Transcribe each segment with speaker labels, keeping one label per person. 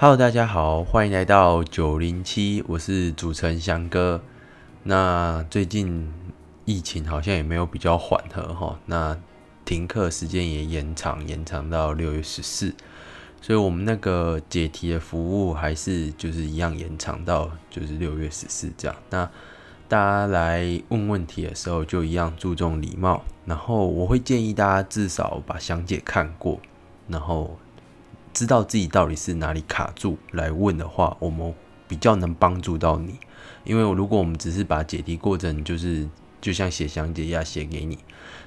Speaker 1: Hello，大家好，欢迎来到九零七，我是主持人翔哥。那最近疫情好像也没有比较缓和哈，那停课时间也延长，延长到六月十四，所以我们那个解题的服务还是就是一样延长到就是六月十四这样。那大家来问问题的时候就一样注重礼貌，然后我会建议大家至少把详解看过，然后。知道自己到底是哪里卡住来问的话，我们比较能帮助到你。因为如果我们只是把解题过程就是就像写详解一样写给你，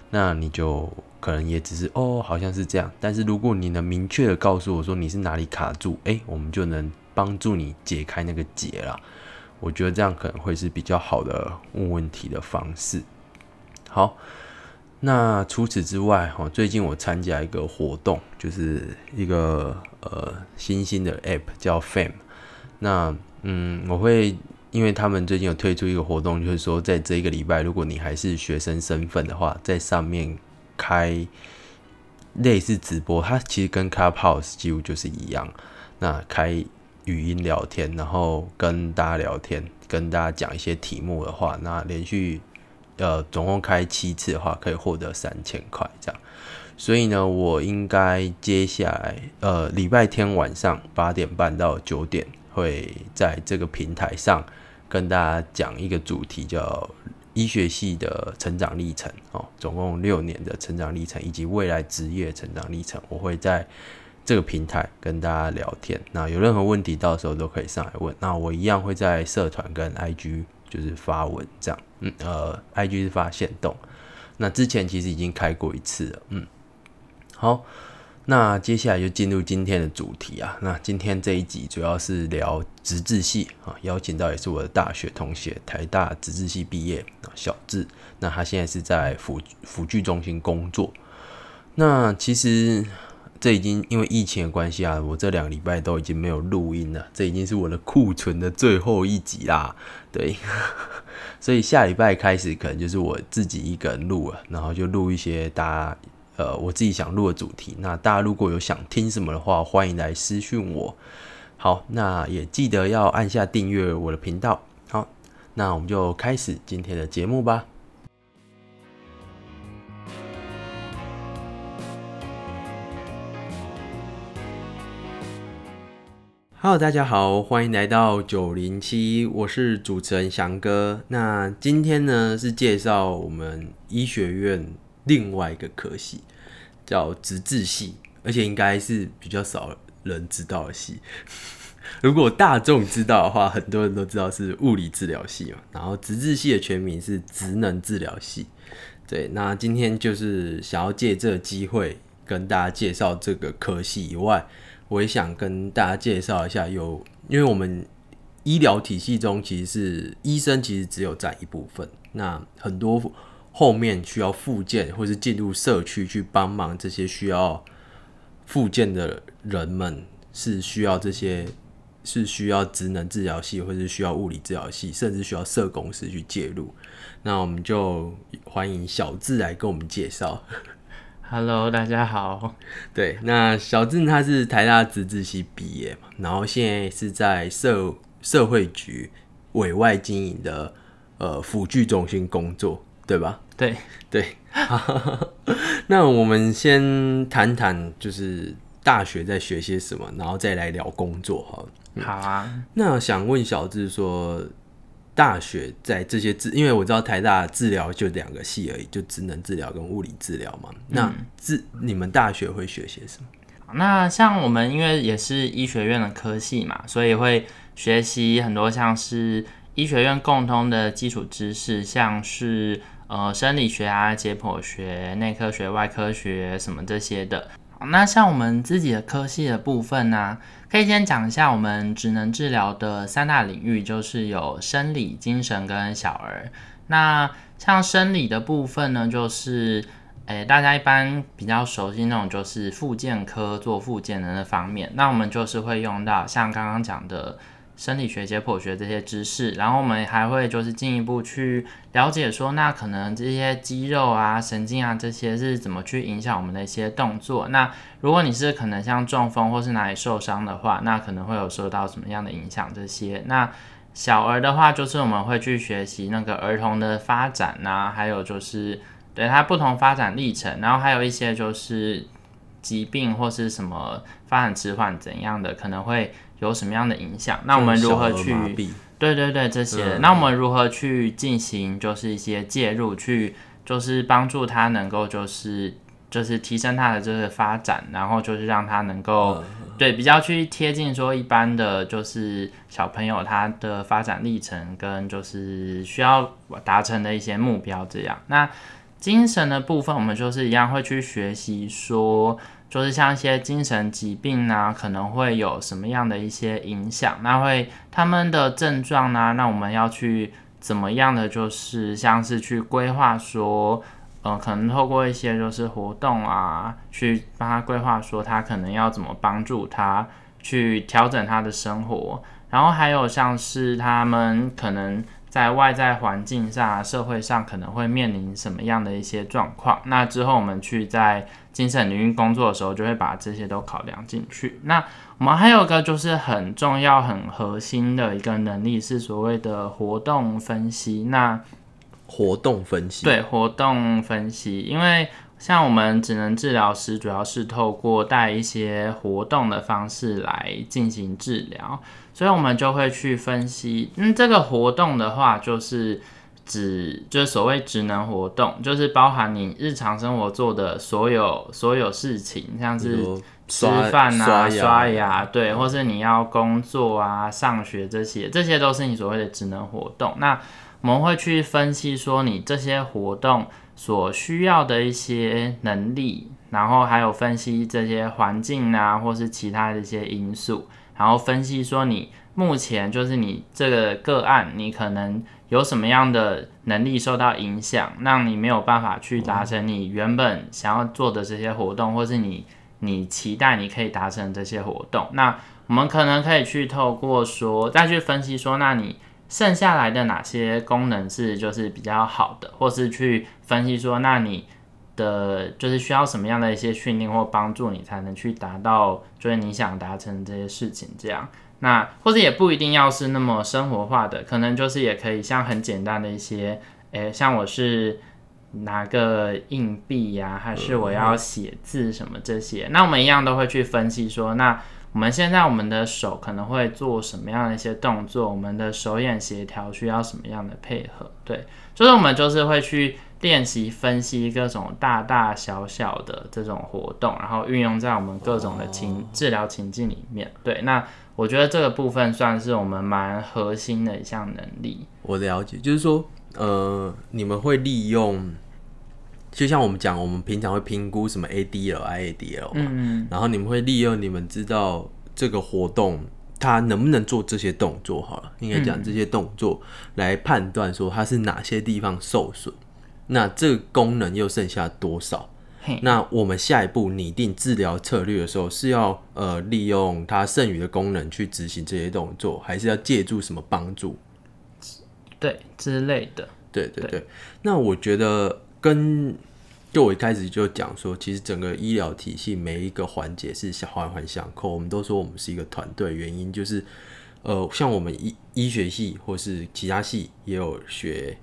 Speaker 1: 那你就可能也只是哦，好像是这样。但是如果你能明确的告诉我说你是哪里卡住，诶，我们就能帮助你解开那个结了。我觉得这样可能会是比较好的问问题的方式。好。那除此之外，哈，最近我参加一个活动，就是一个呃新兴的 App 叫 Fam。那嗯，我会因为他们最近有推出一个活动，就是说在这一个礼拜，如果你还是学生身份的话，在上面开类似直播，它其实跟 Clubhouse 几乎就是一样。那开语音聊天，然后跟大家聊天，跟大家讲一些题目的话，那连续。呃，总共开七次的话，可以获得三千块这样。所以呢，我应该接下来呃礼拜天晚上八点半到九点，会在这个平台上跟大家讲一个主题，叫医学系的成长历程哦，总共六年的成长历程以及未来职业成长历程。我会在这个平台跟大家聊天。那有任何问题，到时候都可以上来问。那我一样会在社团跟 IG。就是发文这样，嗯，呃，IG 是发现动，那之前其实已经开过一次了，嗯，好，那接下来就进入今天的主题啊，那今天这一集主要是聊直治系啊，邀请到也是我的大学同学，台大直治系毕业啊，小智，那他现在是在辅辅具中心工作，那其实。这已经因为疫情的关系啊，我这两个礼拜都已经没有录音了。这已经是我的库存的最后一集啦，对。所以下礼拜开始可能就是我自己一个人录了，然后就录一些大家呃我自己想录的主题。那大家如果有想听什么的话，欢迎来私讯我。好，那也记得要按下订阅我的频道。好，那我们就开始今天的节目吧。Hello，大家好，欢迎来到九零七，我是主持人翔哥。那今天呢是介绍我们医学院另外一个科系，叫直治系，而且应该是比较少人知道的系。如果大众知道的话，很多人都知道是物理治疗系嘛。然后直治系的全名是职能治疗系。对，那今天就是想要借这个机会跟大家介绍这个科系以外。我也想跟大家介绍一下，有因为我们医疗体系中其实是医生，其实只有占一部分。那很多后面需要复健或是进入社区去帮忙这些需要复健的人们，是需要这些是需要职能治疗系，或是需要物理治疗系，甚至需要社工师去介入。那我们就欢迎小智来跟我们介绍。
Speaker 2: Hello，大家好。
Speaker 1: 对，那小郑他是台大资治系毕业嘛，然后现在是在社社会局委外经营的呃辅具中心工作，对吧？
Speaker 2: 对
Speaker 1: 对。那我们先谈谈，就是大学在学些什么，然后再来聊工作
Speaker 2: 哈。好啊。
Speaker 1: 那想问小智说。大学在这些治，因为我知道台大治疗就两个系而已，就职能治疗跟物理治疗嘛。那治你们大学会学些什么？
Speaker 2: 那像我们因为也是医学院的科系嘛，所以会学习很多像是医学院共通的基础知识，像是呃生理学啊、解剖学、内科学、外科学什么这些的。那像我们自己的科系的部分呢，可以先讲一下我们职能治疗的三大领域，就是有生理、精神跟小儿。那像生理的部分呢，就是诶大家一般比较熟悉那种，就是复健科做复健的那方面。那我们就是会用到像刚刚讲的生理学、解剖学这些知识，然后我们还会就是进一步去了解说，那可能这些肌肉啊、神经啊这些是怎么去影响我们的一些动作。那如果你是可能像中风或是哪里受伤的话，那可能会有受到什么样的影响？这些那。小儿的话，就是我们会去学习那个儿童的发展呐，还有就是对他不同发展历程，然后还有一些就是疾病或是什么发展迟缓怎样的，可能会有什么样的影响。那我们如何去？对对对，这些。那我们如何去进行？就是一些介入，去就是帮助他能够就是就是提升他的这个发展，然后就是让他能够。对，比较去贴近说一般的就是小朋友他的发展历程跟就是需要达成的一些目标这样。那精神的部分，我们就是一样会去学习说，就是像一些精神疾病啊，可能会有什么样的一些影响，那会他们的症状呢？那我们要去怎么样的就是像是去规划说。呃，可能透过一些就是活动啊，去帮他规划，说他可能要怎么帮助他去调整他的生活，然后还有像是他们可能在外在环境上、社会上可能会面临什么样的一些状况，那之后我们去在精神领域工作的时候，就会把这些都考量进去。那我们还有一个就是很重要、很核心的一个能力，是所谓的活动分析。那
Speaker 1: 活动分析
Speaker 2: 对活动分析，因为像我们职能治疗师主要是透过带一些活动的方式来进行治疗，所以我们就会去分析。嗯，这个活动的话，就是指就是所谓职能活动，就是包含你日常生活做的所有所有事情，像是吃饭啊、刷牙，对，或是你要工作啊、上学这些，这些都是你所谓的职能活动。那我们会去分析说你这些活动所需要的一些能力，然后还有分析这些环境啊，或是其他的一些因素，然后分析说你目前就是你这个个案，你可能有什么样的能力受到影响，让你没有办法去达成你原本想要做的这些活动，或是你你期待你可以达成这些活动。那我们可能可以去透过说再去分析说，那你。剩下来的哪些功能是就是比较好的，或是去分析说，那你的就是需要什么样的一些训练或帮助，你才能去达到就是你想达成这些事情这样。那或者也不一定要是那么生活化的，可能就是也可以像很简单的一些，诶，像我是拿个硬币呀，还是我要写字什么这些，那我们一样都会去分析说，那。我们现在我们的手可能会做什么样的一些动作？我们的手眼协调需要什么样的配合？对，就是我们就是会去练习分析各种大大小小的这种活动，然后运用在我们各种的情治疗情境里面。对，那我觉得这个部分算是我们蛮核心的一项能力。
Speaker 1: 我了解，就是说，呃，你们会利用。就像我们讲，我们平常会评估什么 ADL、IADL 嘛，然后你们会利用你们知道这个活动它能不能做这些动作，好了，应该讲这些动作来判断说它是哪些地方受损，那这个功能又剩下多少？那我们下一步拟定治疗策略的时候，是要呃利用它剩余的功能去执行这些动作，还是要借助什么帮助？
Speaker 2: 对之类的。
Speaker 1: 对对对。那我觉得。跟就我一开始就讲说，其实整个医疗体系每一个环节是环环相扣。我们都说我们是一个团队，原因就是，呃，像我们医医学系或是其他系也有学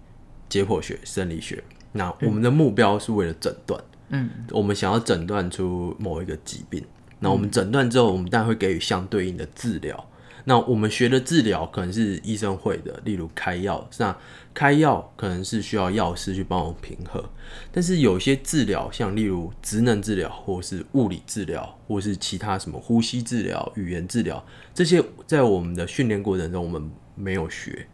Speaker 1: 解剖学、生理学。那我们的目标是为了诊断，嗯，我们想要诊断出某一个疾病。那我们诊断之后，我们当然会给予相对应的治疗。那我们学的治疗可能是医生会的，例如开药。那开药可能是需要药师去帮我们平衡，但是有些治疗，像例如职能治疗，或是物理治疗，或是其他什么呼吸治疗、语言治疗，这些在我们的训练过程中我们没有学，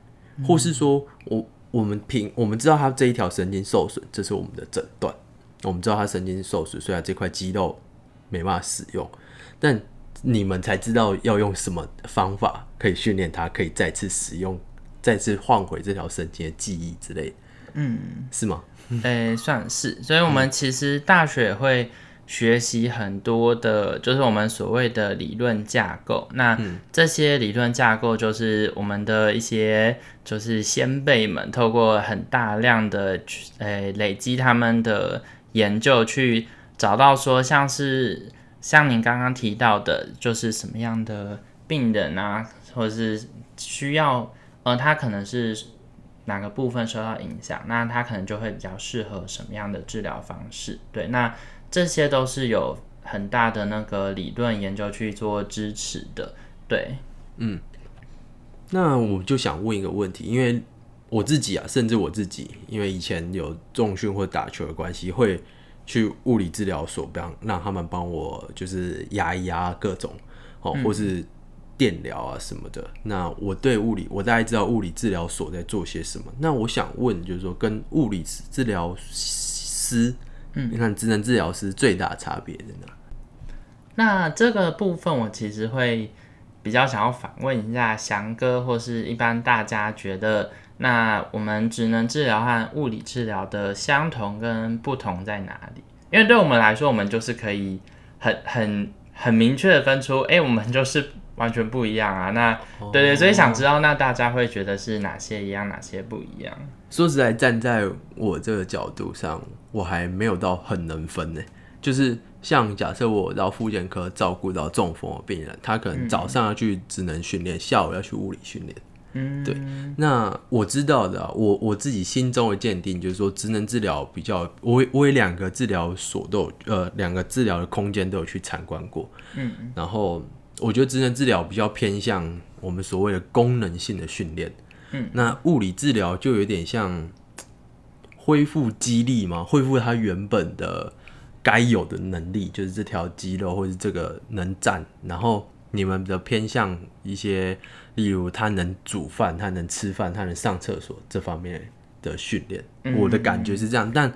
Speaker 1: 或是说我我们平我们知道他这一条神经受损，这是我们的诊断。我们知道他神经受损，所以这块肌肉没办法使用，但。你们才知道要用什么方法可以训练它，可以再次使用，再次换回这条神经的记忆之类，嗯，是吗？
Speaker 2: 诶，算是。所以，我们其实大学会学习很多的，就是我们所谓的理论架构。那这些理论架构就是我们的一些就是先辈们透过很大量的呃累积他们的研究，去找到说像是像您刚刚提到的，就是什么样的病人啊，或者是需要呃他可能是。哪个部分受到影响，那他可能就会比较适合什么样的治疗方式？对，那这些都是有很大的那个理论研究去做支持的。对，
Speaker 1: 嗯，那我就想问一个问题，因为我自己啊，甚至我自己，因为以前有重训或打球的关系，会去物理治疗所，帮让他们帮我就是压一压各种哦，或是。电疗啊什么的，那我对物理，我大概知道物理治疗所在做些什么。那我想问，就是说跟物理治疗师，嗯，你看职能治疗师最大差别在哪？
Speaker 2: 那这个部分我其实会比较想要反问一下翔哥，或是一般大家觉得，那我们职能治疗和物理治疗的相同跟不同在哪里？因为对我们来说，我们就是可以很很很明确的分出，哎，我们就是。完全不一样啊！那对对，所以想知道那大家会觉得是哪些一样，哪些不一样？
Speaker 1: 说实在，站在我这个角度上，我还没有到很能分呢。就是像假设我到复健科照顾到中风的病人，他可能早上要去职能训练，下午要去物理训练。嗯，对。那我知道的，我我自己心中的鉴定就是说，职能治疗比较，我我两个治疗所都有，呃，两个治疗的空间都有去参观过。嗯，然后。我觉得职能治疗比较偏向我们所谓的功能性的训练，嗯，那物理治疗就有点像恢复肌力嘛，恢复它原本的该有的能力，就是这条肌肉或者这个能站。然后你们的偏向一些，例如他能煮饭，他能吃饭，他能上厕所这方面的训练。我的感觉是这样，但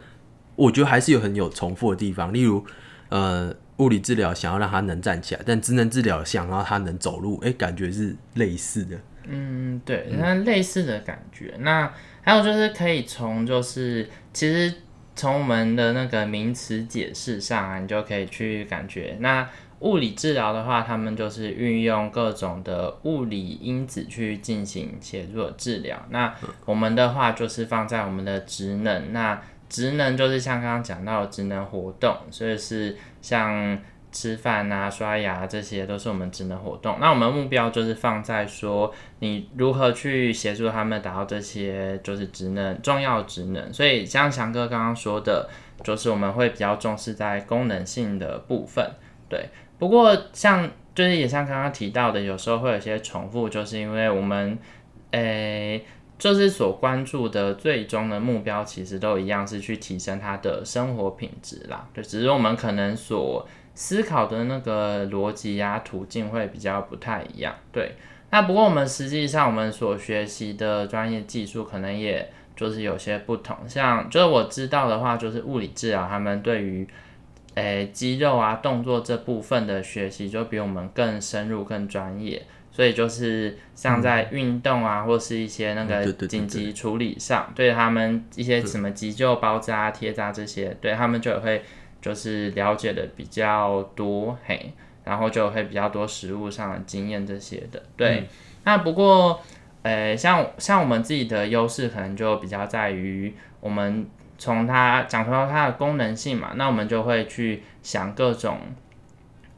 Speaker 1: 我觉得还是有很有重复的地方，例如，呃。物理治疗想要让他能站起来，但职能治疗想要他能走路，哎，感觉是类似的。
Speaker 2: 嗯，对，那类似的感觉。那还有就是可以从就是其实从我们的那个名词解释上啊，你就可以去感觉。那物理治疗的话，他们就是运用各种的物理因子去进行协助治疗。那我们的话就是放在我们的职能。那职能就是像刚刚讲到的职能活动，所以是像吃饭啊、刷牙这些都是我们职能活动。那我们目标就是放在说你如何去协助他们达到这些就是职能重要职能。所以像强哥刚刚说的，就是我们会比较重视在功能性的部分。对，不过像就是也像刚刚提到的，有时候会有些重复，就是因为我们诶。就是所关注的最终的目标，其实都一样，是去提升他的生活品质啦。对，只是我们可能所思考的那个逻辑啊、途径会比较不太一样。对，那不过我们实际上我们所学习的专业技术，可能也就是有些不同。像就是我知道的话，就是物理治疗，他们对于诶肌肉啊、动作这部分的学习，就比我们更深入、更专业。所以就是像在运动啊，或是一些那个紧急处理上，对他们一些什么急救包扎、贴扎这些，对他们就会就是了解的比较多，嘿，然后就会比较多实物上的经验这些的。对，那不过，呃，像像我们自己的优势，可能就比较在于我们从它讲出它的功能性嘛，那我们就会去想各种。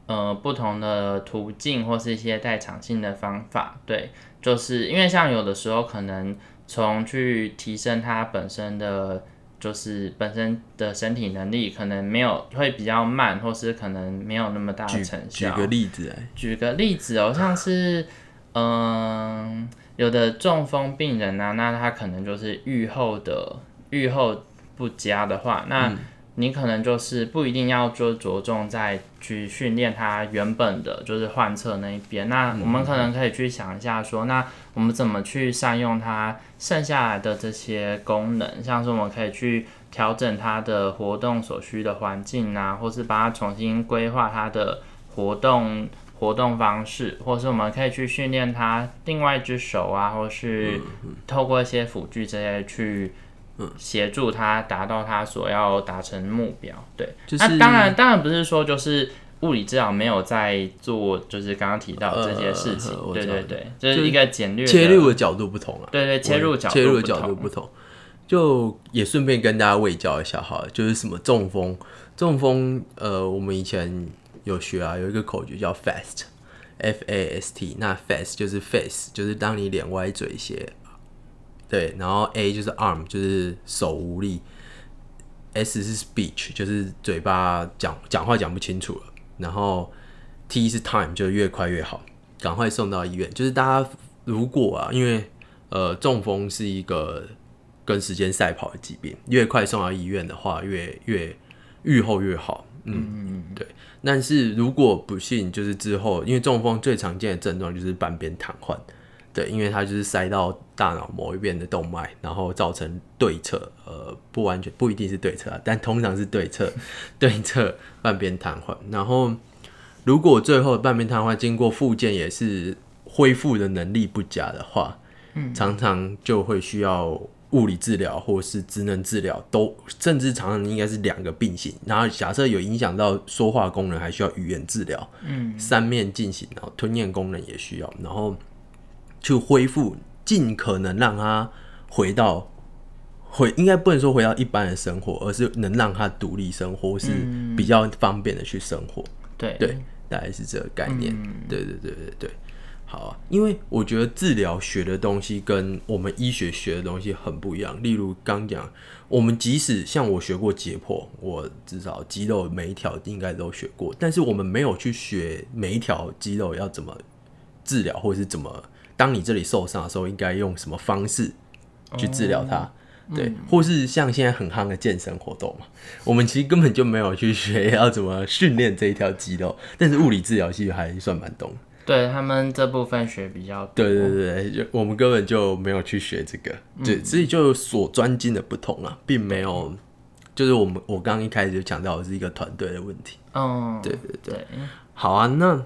Speaker 2: 呃，不同的途径或是一些代偿性的方法，对，就是因为像有的时候可能从去提升它本身的，就是本身的身体能力，可能没有会比较慢，或是可能没有那么大的成
Speaker 1: 效。举个例子，
Speaker 2: 举个例子哦，像是嗯，有的中风病人啊，那他可能就是愈后的愈后不佳的话，那。你可能就是不一定要就着重在去训练它原本的就是患侧那一边，那我们可能可以去想一下说，那我们怎么去善用它剩下来的这些功能，像是我们可以去调整它的活动所需的环境啊，或是把它重新规划它的活动活动方式，或是我们可以去训练它另外一只手啊，或是透过一些辅具这些去。协助他达到他所要达成目标。对，
Speaker 1: 就是
Speaker 2: 那当然当然不是说就是物理治疗没有在做，就是刚刚提到的这些事情。对对对，这是一个简略
Speaker 1: 切入的角度不同啊，
Speaker 2: 对对切入角度
Speaker 1: 切入的角度不同，就也顺便跟大家卫教一下好了，就是什么中风，中风，呃，我们以前有学啊，有一个口诀叫 fast，f a s t，那 fast 就是 face，就是当你脸歪嘴斜，对，然后 a 就是 arm，就是手无力，s 是 speech，就是嘴巴讲讲话讲不清楚了，然后 t 是 time，就越快越好，赶快送到医院。就是大家如果啊，因为呃中风是一个跟时间赛跑的疾病，越快送到医院的话，越越愈后越好。嗯嗯嗯，对。但是如果不幸就是之后，因为中风最常见的症状就是半边瘫痪，对，因为它就是塞到大脑某一边的动脉，然后造成对侧，呃，不完全不一定是对侧啊，但通常是对侧，对侧半边瘫痪。然后如果最后半边瘫痪经过复健也是恢复的能力不佳的话，嗯，常常就会需要物理治疗或是职能治疗，都甚至常常应该是两个并行。然后假设有影响到说话功能，还需要语言治疗，嗯，三面进行，然后吞咽功能也需要，然后去恢复，尽可能让他回到。回应该不能说回到一般的生活，而是能让他独立生活，是比较方便的去生活。
Speaker 2: 对
Speaker 1: 对，大概是这个概念。对对对对对，好啊，因为我觉得治疗学的东西跟我们医学学的东西很不一样。例如刚讲，我们即使像我学过解剖，我至少肌肉每一条应该都学过，但是我们没有去学每一条肌肉要怎么治疗，或者是怎么当你这里受伤的时候，应该用什么方式去治疗它。对，或是像现在很夯的健身活动嘛，我们其实根本就没有去学要怎么训练这一条肌肉，但是物理治疗其实还算蛮懂。
Speaker 2: 对他们这部分学比较多。
Speaker 1: 对对对，就我们根本就没有去学这个，对，所以就所专精的不同啊，并没有，就是我们我刚刚一开始就强调的是一个团队的问题。
Speaker 2: 嗯，
Speaker 1: 对对对，
Speaker 2: 对，
Speaker 1: 好啊，那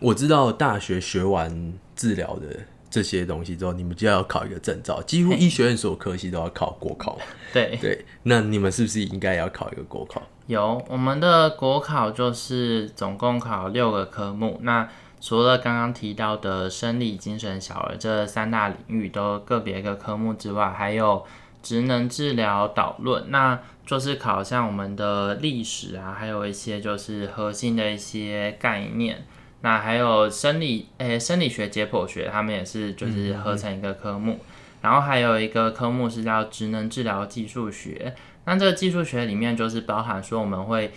Speaker 1: 我知道大学学完治疗的这些东西之后，你们就要考一个证照，几乎医学院所有科系都要考国考。
Speaker 2: 对，
Speaker 1: 对，那你们是不是应该要考一个国考？
Speaker 2: 有我们的国考就是总共考六个科目，那除了刚刚提到的生理、精神、小儿这三大领域都个别一个科目之外，还有职能治疗导论，那就是考像我们的历史啊，还有一些就是核心的一些概念。那还有生理，诶、生理学解剖学，他们也是就是合成一个科目。然后还有一个科目是叫职能治疗技术学，那这个技术学里面就是包含说我们会，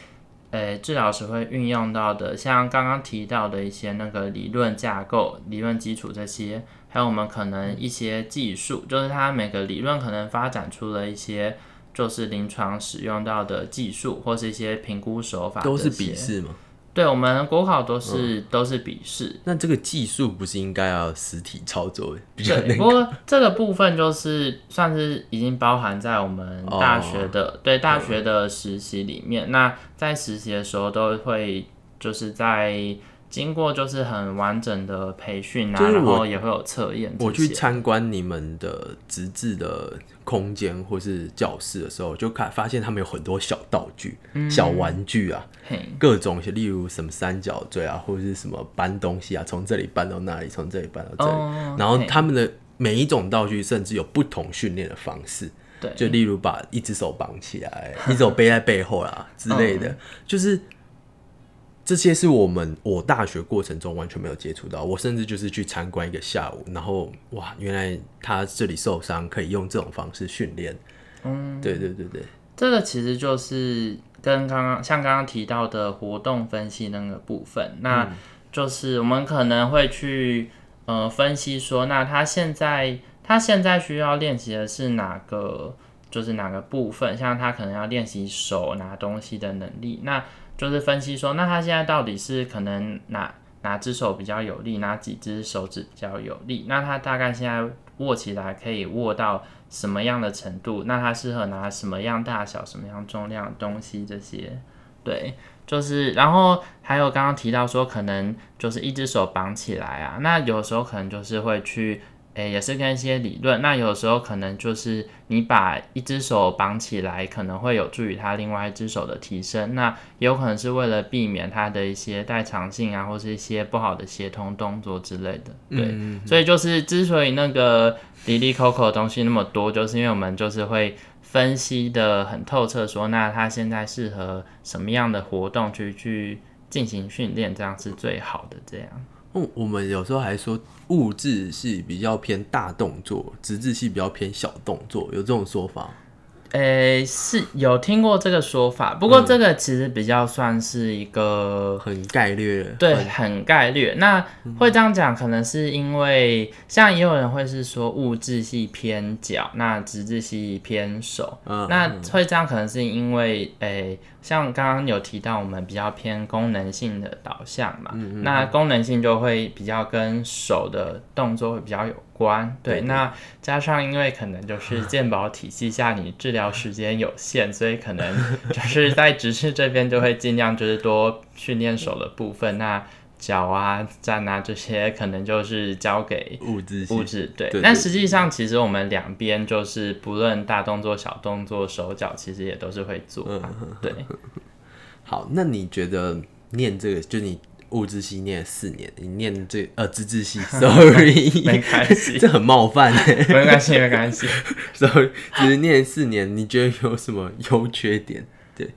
Speaker 2: 呃，治疗时会运用到的，像刚刚提到的一些那个理论架构、理论基础这些，还有我们可能一些技术，就是它每个理论可能发展出了一些就是临床使用到的技术，或是一些评估手法，
Speaker 1: 都是笔。试吗？
Speaker 2: 对，我们国考都是、都是笔试。
Speaker 1: 那这个技术不是应该要实体操作比较
Speaker 2: 对，
Speaker 1: 那？
Speaker 2: 不过这个部分就是算是已经包含在我们大学的、对大学的实习里面。那在实习的时候都会就是在经过就是很完整的培训啊，然
Speaker 1: 就是我
Speaker 2: 后也会有测验。
Speaker 1: 我去参观你们的职治的空间或是教室的时候，就看发现他们有很多小道具、小玩具啊，各种，例如什么三角锥啊，或者是什么搬东西啊，从这里搬到那里，从这里搬到这里。
Speaker 2: 哦
Speaker 1: 然后他们的每一种道具甚至有不同训练的方式，
Speaker 2: 对，
Speaker 1: 就例如把一只手绑起来，一只手背在背后啦之类的，就是这些是我们我大学过程中完全没有接触到。我甚至就是去参观一个下午，然后哇，原来他这里受伤可以用这种方式训练。嗯，对对对对，
Speaker 2: 这个其实就是跟刚刚像刚刚提到的活动分析那个部分，那就是我们可能会去呃分析说，那他现在他现在需要练习的是哪个，就是哪个部分，像他可能要练习手拿东西的能力，那就是分析说，那他现在到底是可能哪哪只手比较有力，哪几只手指比较有力，那他大概现在握起来可以握到什么样的程度？那它适合拿什么样大小、什么样重量的东西？这些，对，就是，然后还有刚刚提到说，可能就是一只手绑起来啊，那有时候可能就是会去诶、也是跟一些理论。那有时候可能就是你把一只手绑起来，可能会有助于他另外一只手的提升。那也有可能是为了避免他的一些代偿性啊，或是一些不好的协同动作之类的。对，
Speaker 1: 嗯
Speaker 2: 所以就是之所以那个迪迪 Coco 的东西那么多，就是因为我们就是会分析的很透彻说那他现在适合什么样的活动去去进行训练，这样是最好的。这样。
Speaker 1: 哦，我们有时候还说物质系比较偏大动作，直质系比较偏小动作，有这种说法吗？
Speaker 2: 诶、是有听过这个说法，不过这个其实比较算是一个、
Speaker 1: 很概略，
Speaker 2: 对
Speaker 1: 很
Speaker 2: 很概略。那会这样讲，可能是因为像也有人会是说物质系偏脚，那直质系偏手。
Speaker 1: 嗯
Speaker 2: 那会这样，可能是因为诶、像刚刚有提到，我们比较偏功能性的导向嘛，
Speaker 1: 嗯
Speaker 2: 那功能性就会比较跟手的动作会比较有关。对，
Speaker 1: 对对
Speaker 2: 那加上因为可能就是健保体系下，你治疗时间有限，所以可能就是在直视这边就会尽量就是多训练手的部分，那脚啊、站啊这些可能就是交给
Speaker 1: 物质
Speaker 2: 物质对，但实际上其实我们两边就是不论大动作、小动作、手脚，其实也都是会做对，
Speaker 1: 好，那你觉得念这个，就你物质系念了四年，你念这呃资质系，sorry，
Speaker 2: 没关系。
Speaker 1: 这很冒犯。
Speaker 2: 没关系，没关系。
Speaker 1: ，sorry，只是念四年，你觉得有什么优缺点？对，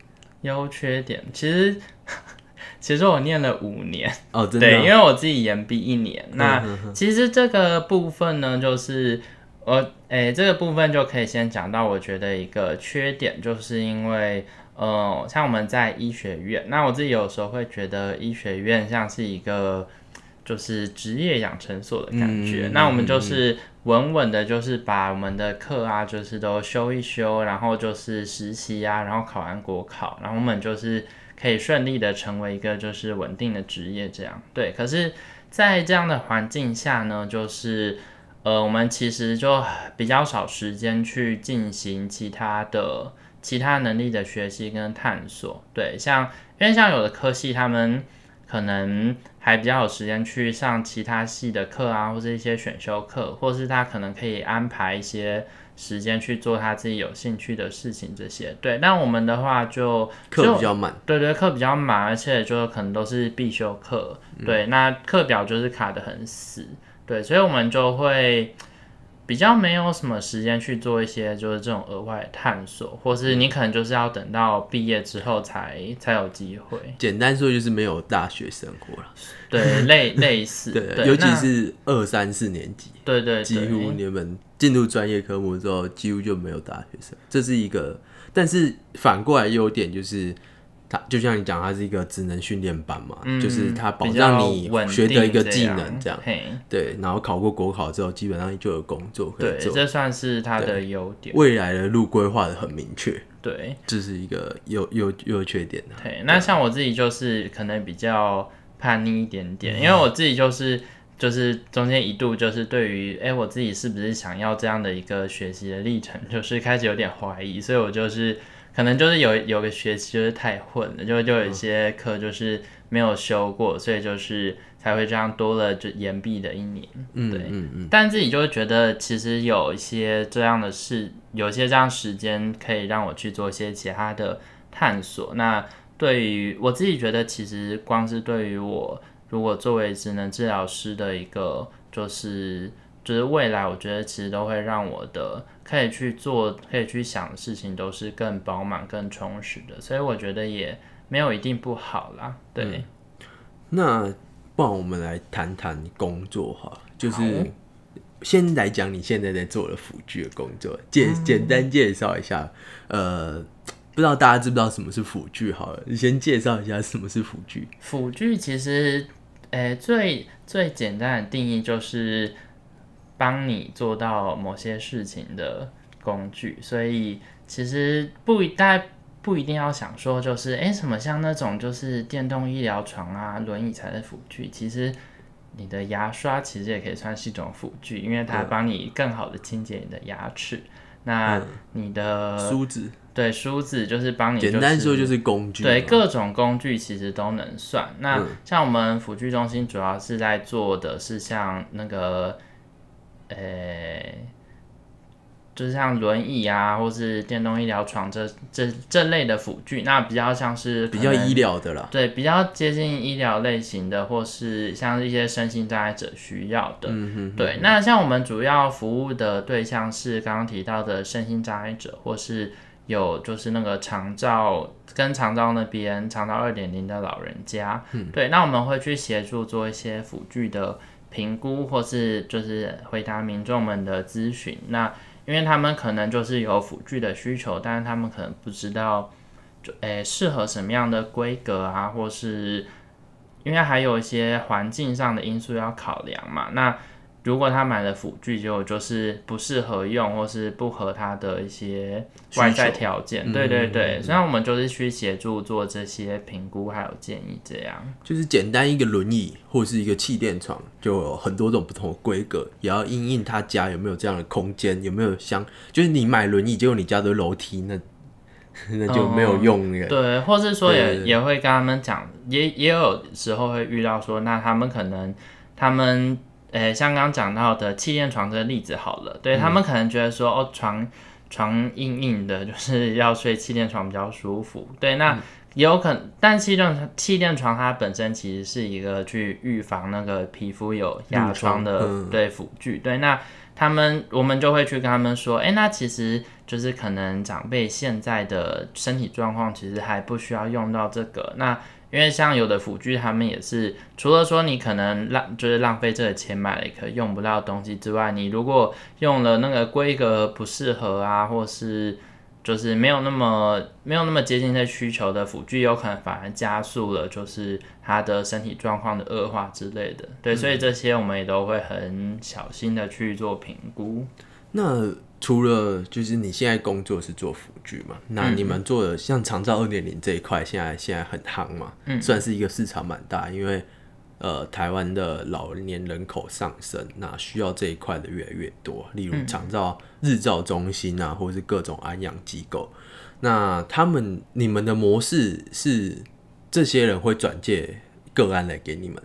Speaker 2: 优缺点其实其实我念了五年，
Speaker 1: 哦，真的
Speaker 2: 对，因
Speaker 1: 哦，
Speaker 2: 为我自己延毕一年。那其实这个部分呢，就是我诶、这个部分就可以先讲到，我觉得一个缺点，就是因为呃，像我们在医学院，那我自己有时候会觉得医学院像是一个就是职业养成所的感觉。
Speaker 1: 嗯
Speaker 2: 那我们就是稳稳的，就是把我们的课啊，就是都修一修，然后就是实习啊，然后考完国考，然后我们就是可以顺利的成为一个就是稳定的职业这样。对，可是，在这样的环境下呢，就是呃，我们其实就比较少时间去进行其他的其他能力的学习跟探索。对，像因为像有的科系他们可能还比较有时间去上其他系的课啊，或者一些选修课，或是他可能可以安排一些时间去做他自己有兴趣的事情这些。对，那我们的话就
Speaker 1: 课比较满，
Speaker 2: 对对，课比较满，而且就可能都是必修课，对，那课表就是卡得很死，对，所以我们就会比较没有什么时间去做一些就是这种额外的探索，或是你可能就是要等到毕业之后才才有机会，
Speaker 1: 简单说就是没有大学生活了。
Speaker 2: 对，类类似，
Speaker 1: 对，
Speaker 2: 对，
Speaker 1: 尤其是二三四年级，
Speaker 2: 对对对，
Speaker 1: 几乎你们进入专业科目之后，几乎就没有大学生，这是一个。但是反过来优点就是，它就像你讲，它是一个职能训练班嘛，
Speaker 2: 嗯
Speaker 1: 就是它保障你
Speaker 2: 稳
Speaker 1: 学得一个技能，这样
Speaker 2: 嘿，
Speaker 1: 对。然后考过国考之后，基本上就有工作可
Speaker 2: 对，
Speaker 1: 以做，
Speaker 2: 这算是它的优点，
Speaker 1: 未来的路规划的很明确，
Speaker 2: 对。
Speaker 1: 这是一个优优优缺点的。
Speaker 2: 对，那像我自己就是可能比较叛逆一点
Speaker 1: 嗯
Speaker 2: 点，因为我自己就是就是中间一度就是对于哎、诶我自己是不是想要这样的一个学习的历程，就是开始有点怀疑，所以我就是可能就是有有个学期就是太混了，就就有一些课就是没有修过，所以就是才会这样多了就延毕的一年。
Speaker 1: 嗯
Speaker 2: 对
Speaker 1: 嗯嗯，
Speaker 2: 但自己就会觉得，其实有一些这样的事，有些这样时间可以让我去做一些其他的探索。那对于我自己觉得，其实光是对于我，如果作为职能治疗师的一个，就是就是未来，我觉得其实都会让我的可以去做、可以去想的事情都是更饱满、更充实的。所以我觉得也没有一定不好啦。对，
Speaker 1: 那不然我们来谈谈工作哈，就是先来讲你现在在做的辅具的工作，简简单介绍一下。呃，不知道大家知不知道什么是辅具？好了，你先介绍一下什么是辅具。
Speaker 2: 辅具其实，诶、最最简单的定义就是帮你做到某些事情的工具，所以其实不一大家不一定要想说就是诶、什么像那种就是电动医疗床啊、轮椅才是辅具，其实。你的牙刷其实也可以算是一种辅具，因为它帮你更好的清洁你的牙齿。那你的
Speaker 1: 梳子，
Speaker 2: 对梳子就是帮你、就是，
Speaker 1: 简单说就是工具。
Speaker 2: 对，各种工具其实都能算。那
Speaker 1: 嗯
Speaker 2: 像我们辅具中心主要是在做的是像那个，呃、呃，就是像轮椅啊，或是电动医疗床这这这类的辅具，那比较像是
Speaker 1: 比较医疗的啦。
Speaker 2: 对，比较接近医疗类型的，或是像一些身心障碍者需要的。嗯哼。对，那像我们主要服务的对象是刚刚提到的身心障碍者，或是有就是那个长照跟长照那边长照二点零的老人家。嗯。对，那我们会去协助做一些辅具的评估，或是就是回答民众们的咨询。那因为他们可能就是有辅具的需求，但是他们可能不知道，就诶适合什么样的规格啊，或是因为还有一些环境上的因素要考量嘛，那。如果他买的辅具就就是不适合用，或是不合他的一些外在条件，对对对，所以我们就是去协助做这些评估还有建议，这样
Speaker 1: 就是简单一个轮椅或是一个气垫床，就有很多种不同的规格，也要因应他家有没有这样的空间，有没有相就是你买轮椅，结果你家的楼梯那那就没有用了，
Speaker 2: 对，或是说也也会跟他们讲，也也有时候会遇到说，那他们可能他们。诶，像刚刚讲到的气垫床这个例子好了，对他们可能觉得说，哦，床床硬硬的，就是 要睡气垫床比较舒服。对，那也有可能，但气垫气垫床它本身其实是一个去预防那个皮肤有压疮的对辅具。对，那他们我们就会去跟他们说，哎，那其实就是可能长辈现在的身体状况其实还不需要用到这个。那因为像有的辅具，他们也是除了说你可能浪就是浪费这个钱买了一个用不到的东西之外，你如果用了那个规格不适合啊，或是就是没有那么没有那么接近这需求的辅具，有可能反而加速了就是他的身体状况的恶化之类的。对，所以这些我们也都会很小心的去做评估。
Speaker 1: 那除了就是你现在工作是做辅具嘛？那你们做的像长照二点零这一块，现在现在很夯嘛？嗯，算是一个市场蛮大，因为呃台湾的老年人口上升，那需要这一块的越来越多。例如长照日照中心啊，或者是各种安养机构，那他们你们的模式是这些人会转介个案来给你们？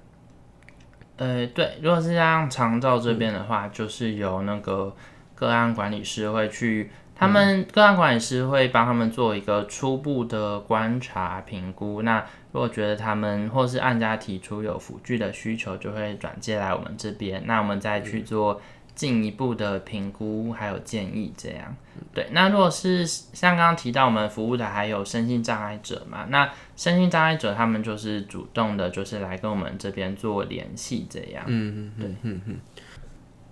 Speaker 2: 呃，对，如果是像长照这边的话，就是由那个。个案管理师会去，他们个案管理师会帮他们做一个初步的观察评估。那如果觉得他们或是案家提出有辅具的需求，就会转接来我们这边，那我们再去做进一步的评估还有建议。这样，对。那如果是像刚刚提到我们服务的还有身心障碍者嘛，那身心障碍者他们就是主动的，就是来跟我们这边做联系。这样，嗯嗯，对，嗯嗯，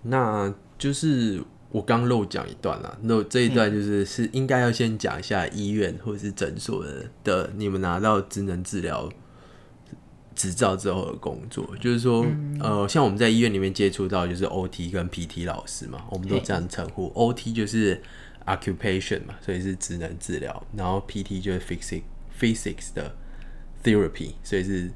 Speaker 1: 那就是。我刚漏讲一段啦，那这一段就是是应该要先讲一下医院或者是诊所的的你们拿到职能治疗执照之后的工作，就是说，呃，像我们在医院里面接触到就是 OT 跟 PT 老师嘛，我们都这样称呼，OT 就是 occupation 嘛，所以是职能治疗，然后 PT 就是 physics physics 的 therapy，所以是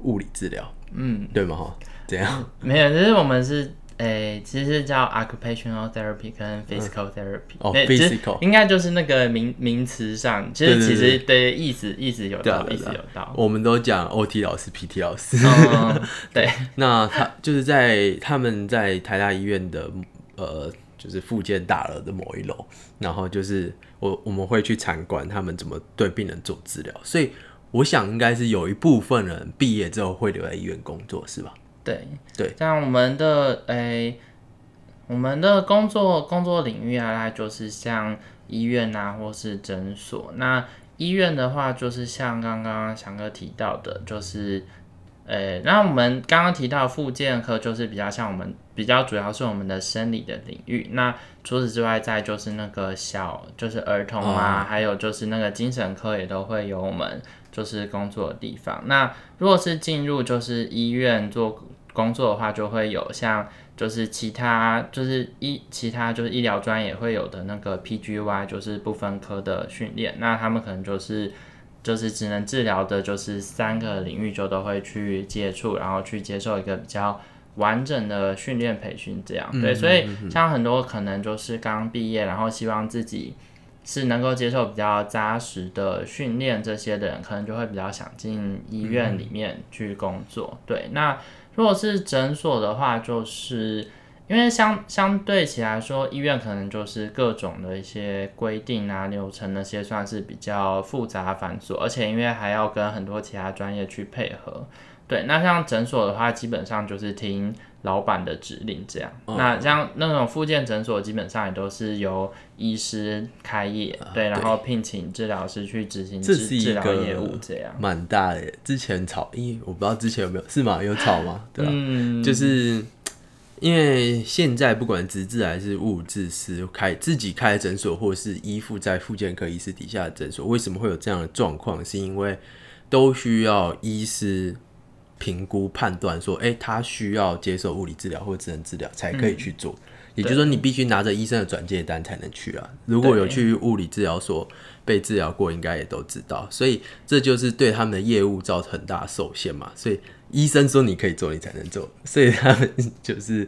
Speaker 1: 物理治疗，嗯，对吗？哈，这样。
Speaker 2: 没有，就是我们是。诶，其实叫 occupational therapy 跟 physical therapy，
Speaker 1: 哦，physical
Speaker 2: 应该就是那个名名词上，其实其实对意思意思有道，意思有道。
Speaker 1: 我们都讲 OT 老师、PT 老师，
Speaker 2: 对。
Speaker 1: 那他就是在他们在台大医院的呃，就是附建大楼的某一楼，然后就是我我们会去参观他们怎么对病人做治疗，所以我想应该是有一部分人毕业之后会留在医院工作，是吧？
Speaker 2: 对
Speaker 1: 对，
Speaker 2: 像我们的诶，我们的工作工作领域啊，就是像医院啊，或是诊所。那医院的话，就是像刚刚翔哥提到的，就是诶，那我们刚刚提到复健科，就是比较像我们比较主要是我们的生理的领域。那除此之外，再就是那个小，就是儿童啊，还有就是那个精神科也都会有我们就是工作的地方。那如果是进入就是医院做。工作的话，就会有像就是其他就是医其他就是医疗专业会有的那个 PGY，就是不分科的训练。那他们可能就是就是只能治疗的，就是三个领域就都会去接触，然后去接受一个比较完整的训练培训。这样对，所以像很多可能就是刚毕业，然后希望自己是能够接受比较扎实的训练，这些的人可能就会比较想进医院里面去工作。对，那。如果是诊所的话，就是，因为相相对起来说，医院可能就是各种的一些规定啊、流程那些算是比较复杂繁琐，而且因为还要跟很多其他专业去配合。对，那像诊所的话，基本上就是听老板的指令这样。那像那种复健诊所，基本上也都是由医师开业，对，然后聘请治疗师去执行治治疗业务这样。
Speaker 1: 蛮大的，之前炒，因为我不知道之前有没有是吗？有炒吗？对啊，就是因为现在不管直治还是物质师开自己开诊所，或是依附在复健科医师底下的诊所，为什么会有这样的状况？是因为都需要医师。评估判断说，哎，他需要接受物理治疗或者智能治疗才可以去做，也就是说，你必须拿着医生的转介单才能去啊。如果有去物理治疗所被治疗过，应该也都知道，所以这就是对他们的业务造成很大受限嘛。所以医生说你可以做，你才能做，所以他们就是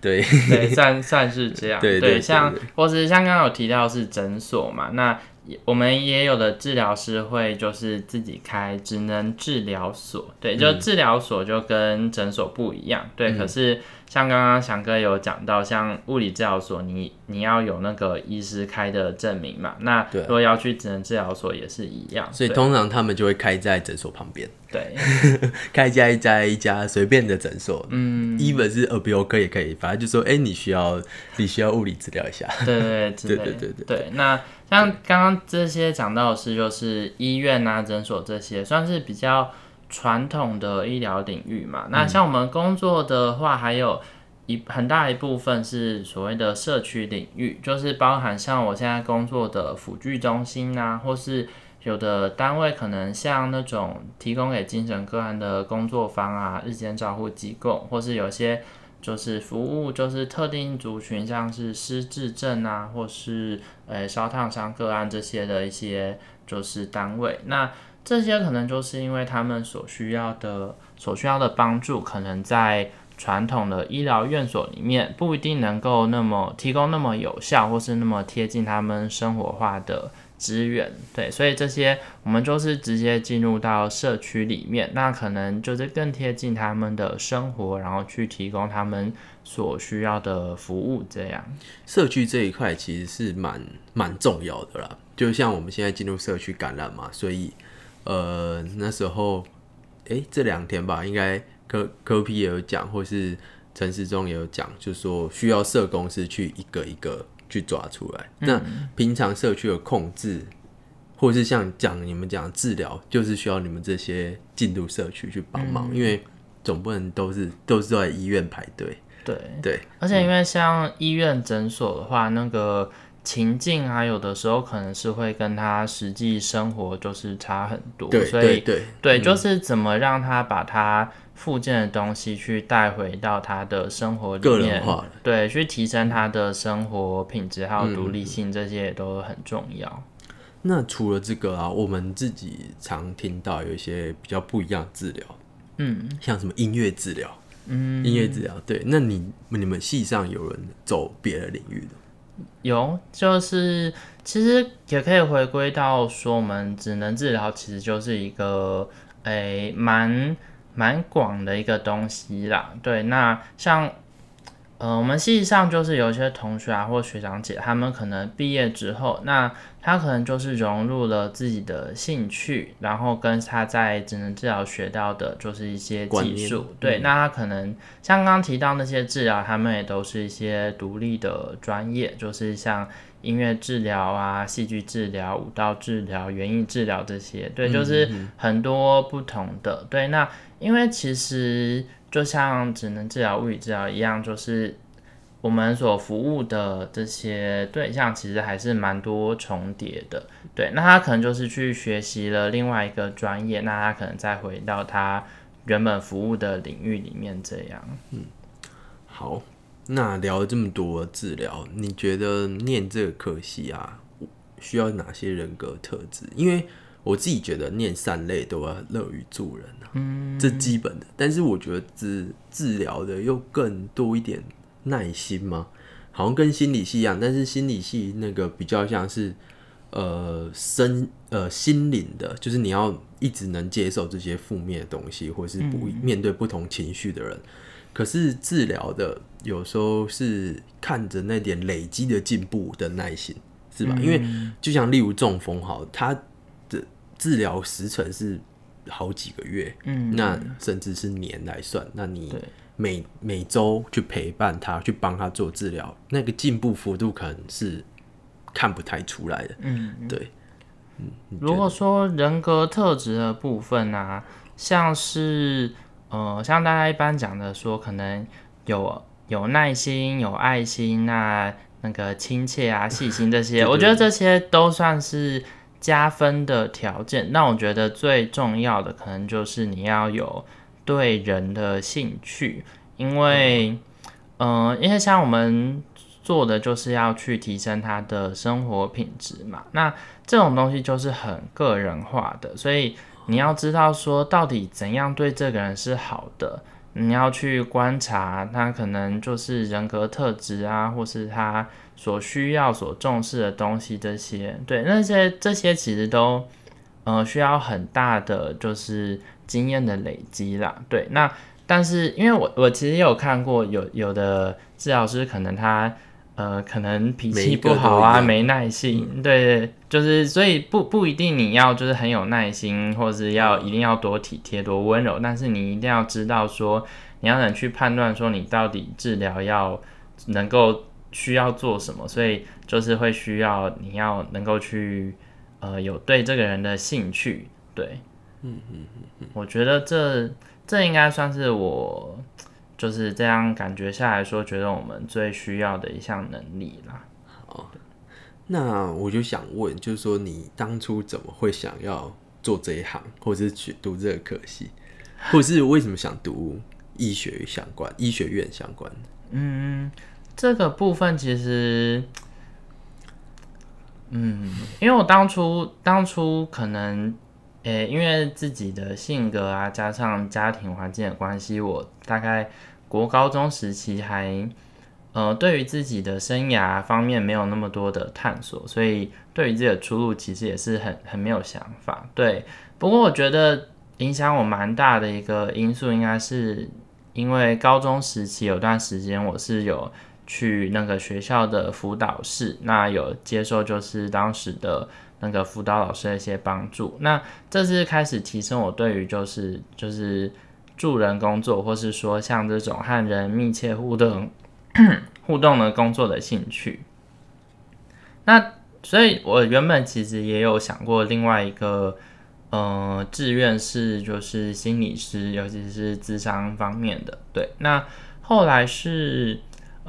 Speaker 1: 对
Speaker 2: 对，算算是这样。
Speaker 1: 对对，
Speaker 2: 像或是像刚刚有提到是诊所嘛，那。我们也有的治疗师会就是自己开职能治疗所，对，就治疗所就跟诊所不一样，对。可是像刚刚翔哥有讲到，像物理治疗所，你你要有那个医师开的证明嘛，那如果要去职能治疗所也是一样。
Speaker 1: 所以通常他们就会开在诊所旁边，
Speaker 2: 对，
Speaker 1: 开在一家一家随便的诊所，嗯，even 是耳鼻喉科也可以，反正就说，哎，你需要你需要物理治疗一下，
Speaker 2: 对对对对对对。对，那。像刚刚这些讲到的是，就是医院啊、诊所这些，算是比较传统的医疗领域嘛。那像我们工作的话，还有一很大一部分是所谓的社区领域，就是包含像我现在工作的辅具中心啊，或是有的单位可能像那种提供给精神个案的工作坊啊、日间照护机构，或是有些。就是服务，就是特定族群，像是失智症啊，或是呃烧烫伤个案这些的一些就是单位。那这些可能就是因为他们所需要的所需要的帮助，可能在传统的医疗院所里面不一定能够那么提供那么有效，或是那么贴近他们生活化的。资源对，所以这些我们就是直接进入到社区里面，那可能就是更贴近他们的生活，然后去提供他们所需要的服务。这样，
Speaker 1: 社区这一块其实是蛮蛮重要的啦。就像我们现在进入社区感染嘛，所以呃那时候，哎这两天吧，应该科科皮也有讲，或是陈时中也有讲，就说需要社工是去一个一个。去抓出来。那平常社区的控制，或是像讲你们讲治疗，就是需要你们这些进入社区去帮忙，因为总不能都是都是在医院排队。
Speaker 2: 对
Speaker 1: 对，
Speaker 2: 而且因为像医院诊所的话，那个情境啊，有的时候可能是会跟他实际生活就是差很多。所以
Speaker 1: 对
Speaker 2: 对，就是怎么让他把他。附件的东西去带回到他的生活里面，对，去提升他的生活品质还有独立性，这些也都很重要。
Speaker 1: 那除了这个啊，我们自己常听到有一些比较不一样的治疗，嗯，像什么音乐治疗，嗯，音乐治疗，对。那你你们系上有人走别的领域的？
Speaker 2: 有，就是其实也可以回归到说，我们只能治疗其实就是一个诶蛮。蛮广的一个东西啦，对，那像，呃，我们实上就是有一些同学啊或学长姐，他们可能毕业之后，那他可能就是融入了自己的兴趣，然后跟他在智能治疗学到的就是一些技术，对，那他可能像刚刚提到那些治疗，他们也都是一些独立的专业，就是像。音乐治疗啊，戏剧治疗、舞蹈治疗、园艺治疗这些，对，就是很多不同的。对，那因为其实就像只能治疗、物理治疗一样，就是我们所服务的这些对象，其实还是蛮多重叠的。对，那他可能就是去学习了另外一个专业，那他可能再回到他原本服务的领域里面这样。
Speaker 1: 嗯，好。那聊了这么多治疗，你觉得念这个科系啊，需要哪些人格特质？因为我自己觉得念三类都要乐于助人啊，嗯，这基本的。但是我觉得治治疗的又更多一点耐心吗？好像跟心理系一样，但是心理系那个比较像是呃身呃心灵的，就是你要一直能接受这些负面的东西，或是不面对不同情绪的人。可是治疗的有时候是看着那点累积的进步的耐心，是吧？因为就像例如中风，好，它的治疗时程是好几个月，
Speaker 2: 嗯，
Speaker 1: 那甚至是年来算，那你每每周去陪伴他，去帮他做治疗，那个进步幅度可能是看不太出来的。
Speaker 2: 嗯，
Speaker 1: 对，
Speaker 2: 如果说人格特质的部分啊，像是呃，像大家一般讲的说，可能有有耐心、有爱心那那个亲切啊、细心这些，我觉得这些都算是加分的条件。那我觉得最重要的可能就是你要有对人的兴趣，因为嗯、因为像我们做的就是要去提升他的生活品质嘛，那这种东西就是很个人化的，所以你要知道说到底怎样对这个人是好的，你要去观察他可能就是人格特质啊，或是他所需要、所重视的东西这些，对那些这些其实都呃需要很大的就是经验的累积啦，对，那但是因为我我其实也有看过有有的治疗师可能他。呃，可能脾气不好啊，没。耐心，对对，就是所以不不一定你要就是很有耐心，或是要一定要多体贴多温柔，但是你一定要知道说，你要能去判断说你到底治疗要能够需要做什么，所以就是会需要你要能够去呃有对这个人的兴趣，对，嗯嗯嗯，我觉得这这应该算是我就是这样感觉下来说，觉得我们最需要的一项能力啦。
Speaker 1: 那我就想问，就是说你当初怎么会想要做这一行，或者是去读这个科系，或是为什么想读医学相关、医学院相关的？
Speaker 2: 嗯，这个部分其实，嗯，因为我当初当初可能，诶、因为自己的性格啊，加上家庭环境的关系，我大概国高中时期还，呃，对于自己的生涯方面没有那么多的探索，所以对于自己的出路其实也是很很没有想法。对，不过我觉得影响我蛮大的一个因素，应该是因为高中时期有段时间我是有去那个学校的辅导室，那有接受就是当时的那个辅导老师的一些帮助，那这是开始提升我对于就是就是助人工作，或是说像这种和人密切互动互动的工作的兴趣。那所以，我原本其实也有想过另外一个。呃，志愿是就是心理师，尤其是智商方面的。对，那后来是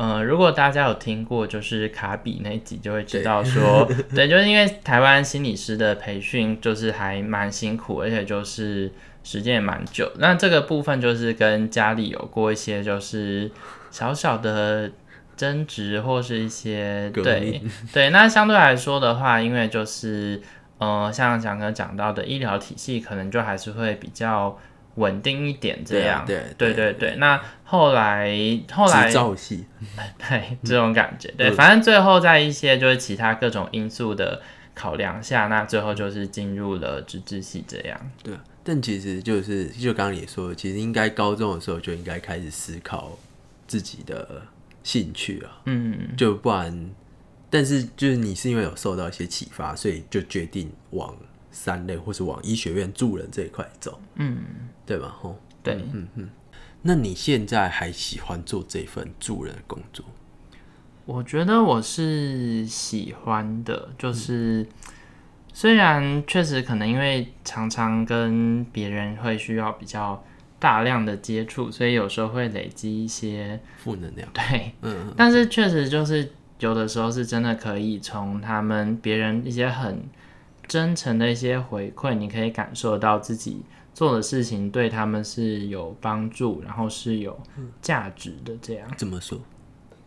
Speaker 2: 呃，如果大家有听过就是卡比那一集，就会知道说，对，就是因为台湾心理师的培训就是还蛮辛苦，而且就是时间也蛮久。那这个部分就是跟家里有过一些就是小小的争执，或是一些对对。那相对来说的话，因为就是。呃，像蒋哥讲到的医疗体系，可能就还是会比较稳定一点，这样。
Speaker 1: 对啊
Speaker 2: 对
Speaker 1: 对
Speaker 2: 对对那后来后来
Speaker 1: 执照系，
Speaker 2: 对 这种感觉，对，反正最后在一些就是其他各种因素的考量下，那最后就是进入了职治系这样。
Speaker 1: 对啊。但其实就是，就刚刚也说了，其实应该高中的时候就应该开始思考自己的兴趣啊，
Speaker 2: 嗯，
Speaker 1: 就不然。但是就是你是因为有受到一些启发，所以就决定往三类或是往医学院助人这一块走，
Speaker 2: 嗯，
Speaker 1: 对吧？吼，
Speaker 2: 对，嗯嗯
Speaker 1: 那你现在还喜欢做这份助人的工作？
Speaker 2: 我觉得我是喜欢的，就是虽然确实可能因为常常跟别人会需要比较大量的接触，所以有时候会累积一些
Speaker 1: 负能量，
Speaker 2: 对，
Speaker 1: 嗯，
Speaker 2: 但是确实就是有的时候是真的可以从他们别人一些很真诚的一些回馈，你可以感受到自己做的事情对他们是有帮助，然后是有价值的这样。
Speaker 1: 怎么说？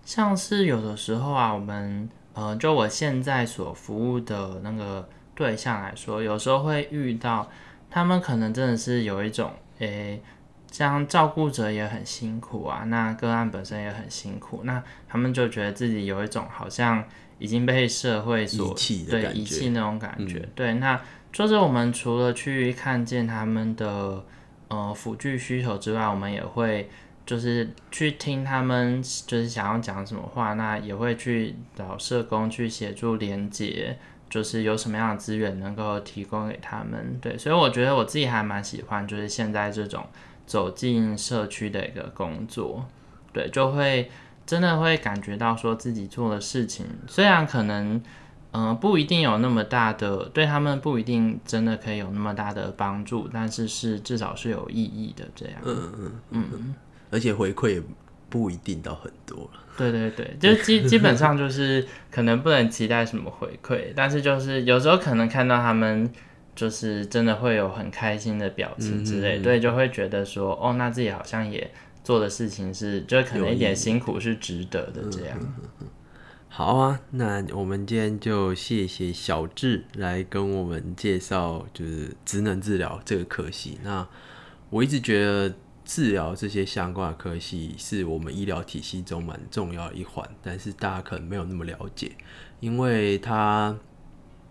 Speaker 2: 像是有的时候啊，我们呃，就我现在所服务的那个对象来说，有时候会遇到他们可能真的是有一种诶。这样照顾者也很辛苦啊，那个案本身也很辛苦，那他们就觉得自己有一种好像已经被社会所对遗弃那种感觉。对，那就是我们除了去看见他们的呃辅具需求之外，我们也会就是去听他们就是想要讲什么话，那也会去找社工去协助连接，就是有什么样的资源能够提供给他们。对，所以我觉得我自己还蛮喜欢，就是现在这种走进社区的一个工作，对，就会真的会感觉到说自己做的事情，虽然可能。嗯，不一定有那么大的，对他们不一定真的可以有那么大的帮助，但是是至少是有意义的这样。
Speaker 1: 嗯嗯嗯，而且回馈也不一定到很多了。
Speaker 2: 对对对，就基基本上就是可能不能期待什么回馈，但是就是有时候可能看到他们就是真的会有很开心的表情之类，对，就会觉得说哦，那自己好像也做的事情是，就可能一点辛苦是值得的这样。
Speaker 1: 好啊，那我们今天就谢谢小智来跟我们介绍，就是职能治疗这个科系。那我一直觉得治疗这些相关的科系是我们医疗体系中蛮重要的一环，但是大家可能没有那么了解，因为他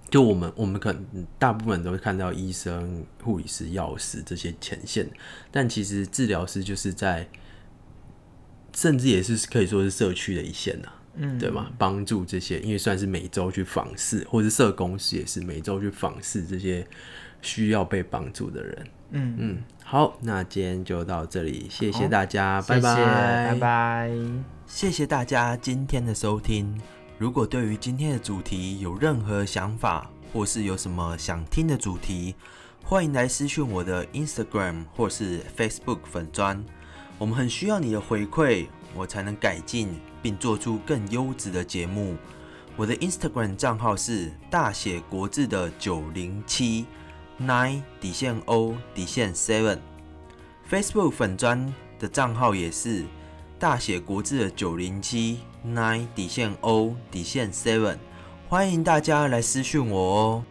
Speaker 1: 就我们我们可能大部分都会看到医生、护理师、药师这些前线，但其实治疗师就是在，甚至也是可以说是社区的一线呐。嗯，对吗？帮助这些，因为算是每周去访视，或者社工师也是每周去访视这些需要被帮助的人。嗯嗯，好，那今天就到这里，谢谢大家，拜拜
Speaker 2: 拜拜，
Speaker 1: 谢谢大家今天的收听。如果对于今天的主题有任何想法，或是有什么想听的主题，欢迎来私讯我的 Instagram 或是 Facebook 粉砖，我们很需要你的回馈。我才能改进并做出更优质的节目。我的 Instagram 账号是大写国字的九零七 nine 底线 O 底线 seven，Facebook 粉砖的账号也是大写国字的九零七 nine 底线 O 底线 seven，欢迎大家来私讯我哦。